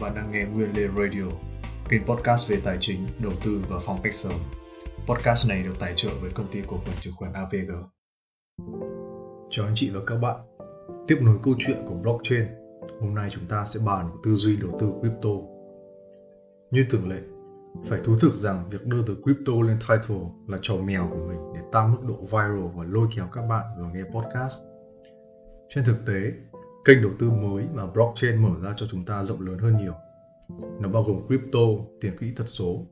Bạn đang nghe Nguyên Lê Radio, kênh podcast về tài chính, đầu tư và phong cách sống. Podcast này được tài trợ với công ty cổ phần chứng khoán APG. Chào anh chị và các bạn. Tiếp nối câu chuyện của blockchain, hôm nay chúng ta sẽ bàn tư duy đầu tư crypto. Như thường lệ, phải thú thực rằng việc đưa từ crypto lên title là trò mèo của mình để tăng mức độ viral và lôi kéo các bạn vào nghe podcast. Trên thực tế, kênh đầu tư mới mà blockchain mở ra cho chúng ta rộng lớn hơn nhiều. Nó bao gồm crypto, tiền kỹ thuật số,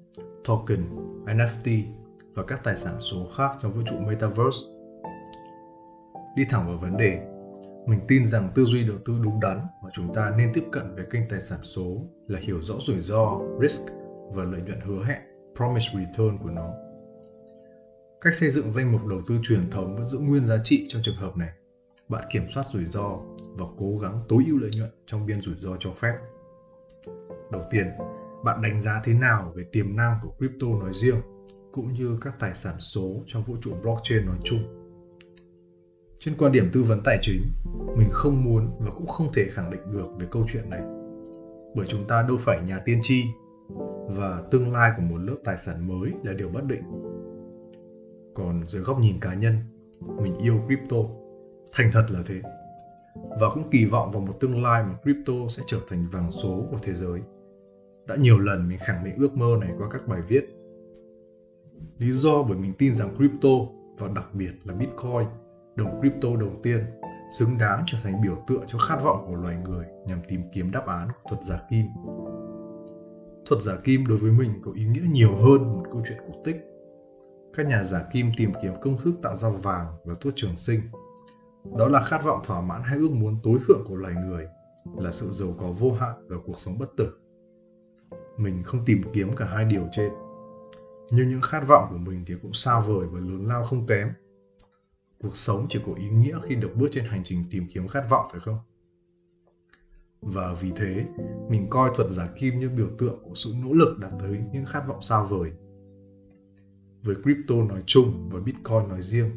token, NFT và các tài sản số khác trong vũ trụ Metaverse. Đi thẳng vào vấn đề, mình tin rằng tư duy đầu tư đúng đắn mà chúng ta nên tiếp cận về kênh tài sản số là hiểu rõ rủi ro, risk và lợi nhuận hứa hẹn, promise return của nó. Cách xây dựng danh mục đầu tư truyền thống vẫn giữ nguyên giá trị trong trường hợp này bạn kiểm soát rủi ro và cố gắng tối ưu lợi nhuận trong biên rủi ro cho phép. Đầu tiên, bạn đánh giá thế nào về tiềm năng của crypto nói riêng cũng như các tài sản số trong vũ trụ blockchain nói chung. Trên quan điểm tư vấn tài chính, mình không muốn và cũng không thể khẳng định được về câu chuyện này. Bởi chúng ta đâu phải nhà tiên tri và tương lai của một lớp tài sản mới là điều bất định. Còn dưới góc nhìn cá nhân, mình yêu crypto Thành thật là thế. Và cũng kỳ vọng vào một tương lai mà crypto sẽ trở thành vàng số của thế giới. Đã nhiều lần mình khẳng định ước mơ này qua các bài viết. Lý do bởi mình tin rằng crypto và đặc biệt là Bitcoin, đồng crypto đầu tiên, xứng đáng trở thành biểu tượng cho khát vọng của loài người nhằm tìm kiếm đáp án của thuật giả kim. Thuật giả kim đối với mình có ý nghĩa nhiều hơn một câu chuyện cổ tích. Các nhà giả kim tìm kiếm công thức tạo ra vàng và thuốc trường sinh – đó là khát vọng thỏa mãn hay ước muốn tối thượng của loài người, là sự giàu có vô hạn và cuộc sống bất tử. Mình không tìm kiếm cả hai điều trên. Nhưng những khát vọng của mình thì cũng xa vời và lớn lao không kém. Cuộc sống chỉ có ý nghĩa khi được bước trên hành trình tìm kiếm khát vọng phải không? Và vì thế, mình coi thuật giả kim như biểu tượng của sự nỗ lực đạt tới những khát vọng xa vời. Với crypto nói chung và Bitcoin nói riêng,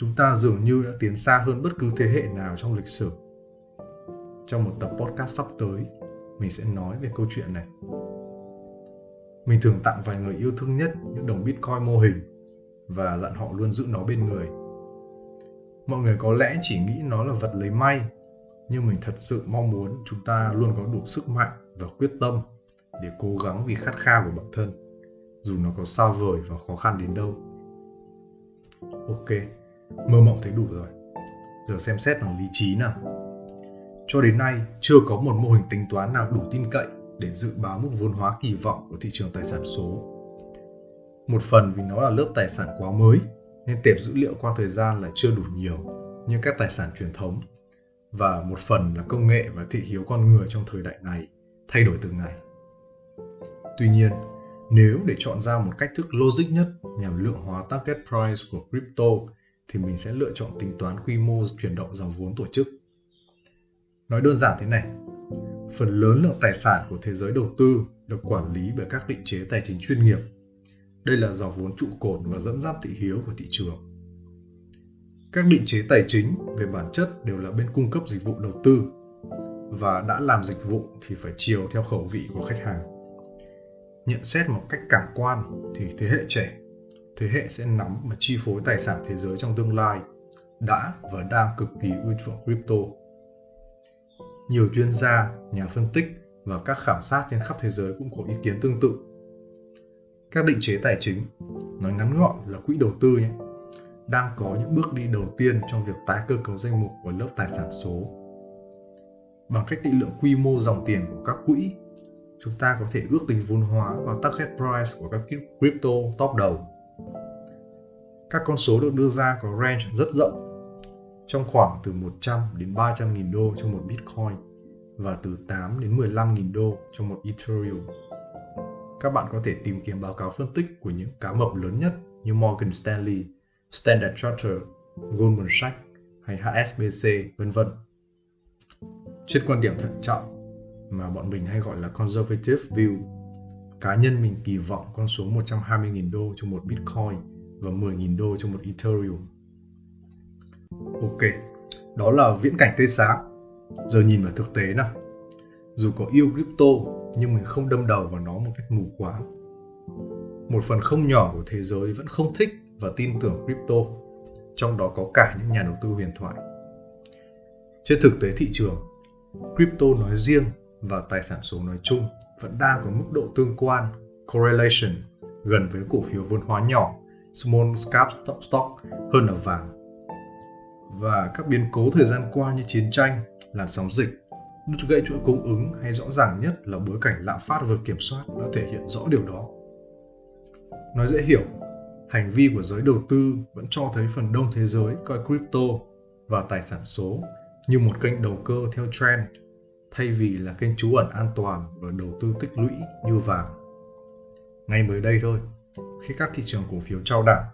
chúng ta dường như đã tiến xa hơn bất cứ thế hệ nào trong lịch sử. Trong một tập podcast sắp tới, mình sẽ nói về câu chuyện này. Mình thường tặng vài người yêu thương nhất những đồng Bitcoin mô hình và dặn họ luôn giữ nó bên người. Mọi người có lẽ chỉ nghĩ nó là vật lấy may, nhưng mình thật sự mong muốn chúng ta luôn có đủ sức mạnh và quyết tâm để cố gắng vì khát khao của bản thân, dù nó có xa vời và khó khăn đến đâu. Ok, Mơ mộng thấy đủ rồi. Giờ xem xét bằng lý trí nào. Cho đến nay, chưa có một mô hình tính toán nào đủ tin cậy để dự báo mức vốn hóa kỳ vọng của thị trường tài sản số. Một phần vì nó là lớp tài sản quá mới, nên tệp dữ liệu qua thời gian là chưa đủ nhiều như các tài sản truyền thống và một phần là công nghệ và thị hiếu con người trong thời đại này thay đổi từng ngày. Tuy nhiên, nếu để chọn ra một cách thức logic nhất nhằm lượng hóa target price của crypto thì mình sẽ lựa chọn tính toán quy mô chuyển động dòng vốn tổ chức. Nói đơn giản thế này, phần lớn lượng tài sản của thế giới đầu tư được quản lý bởi các định chế tài chính chuyên nghiệp. Đây là dòng vốn trụ cột và dẫn dắt thị hiếu của thị trường. Các định chế tài chính về bản chất đều là bên cung cấp dịch vụ đầu tư và đã làm dịch vụ thì phải chiều theo khẩu vị của khách hàng. Nhận xét một cách cảm quan thì thế hệ trẻ thế hệ sẽ nắm và chi phối tài sản thế giới trong tương lai đã và đang cực kỳ ưa chuộng crypto. Nhiều chuyên gia, nhà phân tích và các khảo sát trên khắp thế giới cũng có ý kiến tương tự. Các định chế tài chính, nói ngắn gọn là quỹ đầu tư nhé, đang có những bước đi đầu tiên trong việc tái cơ cấu danh mục của lớp tài sản số. Bằng cách định lượng quy mô dòng tiền của các quỹ, chúng ta có thể ước tính vốn hóa và target price của các crypto top đầu các con số được đưa ra có range rất rộng trong khoảng từ 100 đến 300 nghìn đô cho một Bitcoin và từ 8 đến 15 nghìn đô cho một Ethereum. Các bạn có thể tìm kiếm báo cáo phân tích của những cá mập lớn nhất như Morgan Stanley, Standard Chartered, Goldman Sachs hay HSBC, vân vân. Trên quan điểm thận trọng mà bọn mình hay gọi là conservative view, cá nhân mình kỳ vọng con số 120.000 đô cho một Bitcoin và 10.000 đô cho một Ethereum. Ok, đó là viễn cảnh tươi sáng. Giờ nhìn vào thực tế nào. dù có yêu crypto nhưng mình không đâm đầu vào nó một cách mù quáng một phần không nhỏ của thế giới vẫn không thích và tin tưởng crypto trong đó có cả những nhà đầu tư huyền thoại trên thực tế thị trường crypto nói riêng và tài sản số nói chung vẫn đang có mức độ tương quan correlation gần với cổ phiếu vốn hóa nhỏ small cap stock hơn là vàng và các biến cố thời gian qua như chiến tranh làn sóng dịch đứt gãy chuỗi cung ứng hay rõ ràng nhất là bối cảnh lạm phát vượt kiểm soát đã thể hiện rõ điều đó nói dễ hiểu hành vi của giới đầu tư vẫn cho thấy phần đông thế giới coi crypto và tài sản số như một kênh đầu cơ theo trend thay vì là kênh trú ẩn an toàn và đầu tư tích lũy như vàng. Ngay mới đây thôi, khi các thị trường cổ phiếu trao đảo,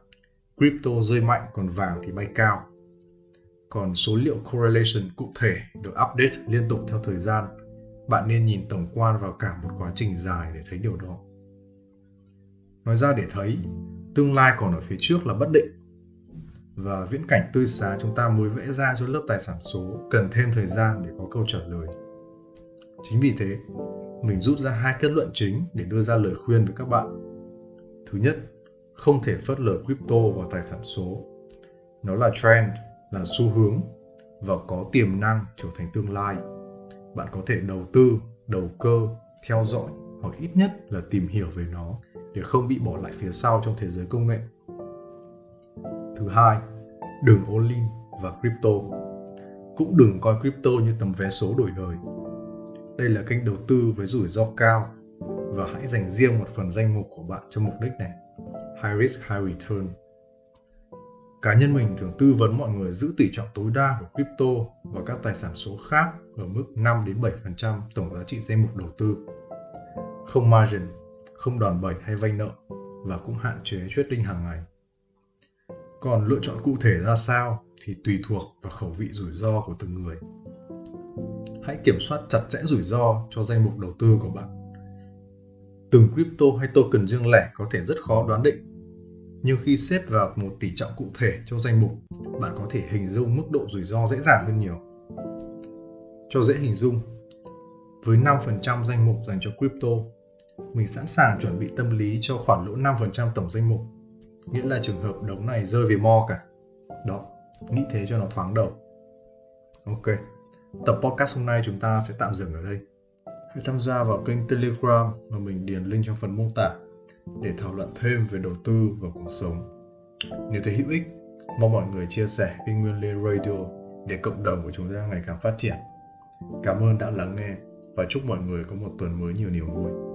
crypto rơi mạnh còn vàng thì bay cao. Còn số liệu correlation cụ thể được update liên tục theo thời gian, bạn nên nhìn tổng quan vào cả một quá trình dài để thấy điều đó. Nói ra để thấy, tương lai còn ở phía trước là bất định. Và viễn cảnh tươi sáng chúng ta mới vẽ ra cho lớp tài sản số cần thêm thời gian để có câu trả lời. Chính vì thế, mình rút ra hai kết luận chính để đưa ra lời khuyên với các bạn. Thứ nhất, không thể phớt lờ crypto và tài sản số. Nó là trend, là xu hướng và có tiềm năng trở thành tương lai. Bạn có thể đầu tư, đầu cơ, theo dõi hoặc ít nhất là tìm hiểu về nó để không bị bỏ lại phía sau trong thế giới công nghệ. Thứ hai, đừng all in và crypto. Cũng đừng coi crypto như tấm vé số đổi đời. Đây là kênh đầu tư với rủi ro cao và hãy dành riêng một phần danh mục của bạn cho mục đích này. High risk, high return. Cá nhân mình thường tư vấn mọi người giữ tỷ trọng tối đa của crypto và các tài sản số khác ở mức 5 đến 7% tổng giá trị danh mục đầu tư. Không margin không đòn bẩy hay vay nợ và cũng hạn chế trading hàng ngày. Còn lựa chọn cụ thể ra sao thì tùy thuộc vào khẩu vị rủi ro của từng người. Hãy kiểm soát chặt chẽ rủi ro cho danh mục đầu tư của bạn. Từng crypto hay token riêng lẻ có thể rất khó đoán định, nhưng khi xếp vào một tỷ trọng cụ thể trong danh mục, bạn có thể hình dung mức độ rủi ro dễ dàng hơn nhiều. Cho dễ hình dung, với 5% danh mục dành cho crypto mình sẵn sàng chuẩn bị tâm lý cho khoản lỗ 5% tổng danh mục. Nghĩa là trường hợp đống này rơi về mo cả. Đó, nghĩ thế cho nó thoáng đầu. Ok, tập podcast hôm nay chúng ta sẽ tạm dừng ở đây. Hãy tham gia vào kênh Telegram mà mình điền link trong phần mô tả để thảo luận thêm về đầu tư và cuộc sống. Nếu thấy hữu ích, mong mọi người chia sẻ kênh Nguyên Lê Radio để cộng đồng của chúng ta ngày càng phát triển. Cảm ơn đã lắng nghe và chúc mọi người có một tuần mới nhiều niềm vui.